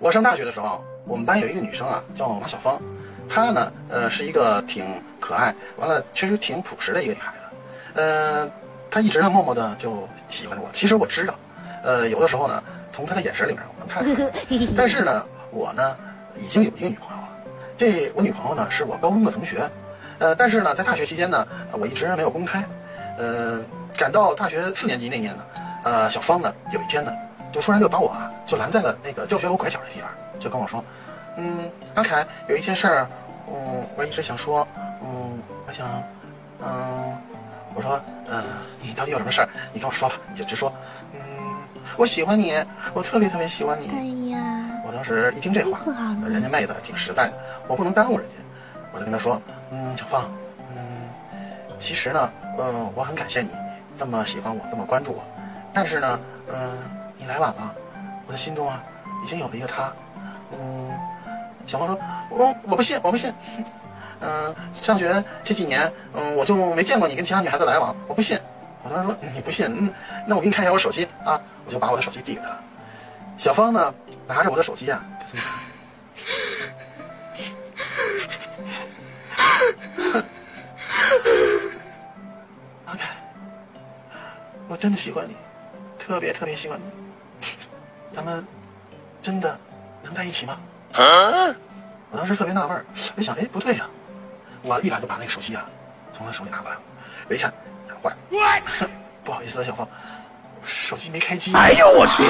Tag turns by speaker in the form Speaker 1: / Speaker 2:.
Speaker 1: 我上大学的时候，我们班有一个女生啊，叫马小芳，她呢，呃，是一个挺可爱，完了确实挺朴实的一个女孩子，呃，她一直呢默默的就喜欢着我。其实我知道，呃，有的时候呢，从她的眼神里面我能看出来，但是呢，我呢已经有一个女朋友了，这我女朋友呢是我高中的同学，呃，但是呢，在大学期间呢，我一直没有公开，呃，赶到大学四年级那年呢，呃，小芳呢有一天呢。就突然就把我啊，就拦在了那个教学楼拐角的地方，就跟我说：“嗯，阿凯，有一件事儿，嗯，我一直想说，嗯，我想，嗯，我说，嗯，你到底有什么事儿？你跟我说吧，你就直说。嗯，我喜欢你，我特别特别喜欢你。哎呀，我当时一听这话，人家妹子挺实在的，我不能耽误人家，我就跟她说：嗯，小芳，嗯，其实呢，嗯，我很感谢你这么喜欢我，这么关注我，但是呢，嗯。”你来晚了，我的心中啊，已经有了一个他。嗯，小芳说，我我不信，我不信。嗯，上学这几年，嗯，我就没见过你跟其他女孩子来往，我不信。我当时说你不信，嗯，那我给你看一下我手机啊，我就把我的手机递给他。小芳呢，拿着我的手机啊，这么看。OK，我真的喜欢你，特别特别喜欢你。咱们真的能在一起吗？我当时特别纳闷，我想，哎，不对呀，我一把就把那个手机啊从他手里拿过来了。我一看，坏，不好意思啊，小芳，手机没开机。
Speaker 2: 哎呦我去！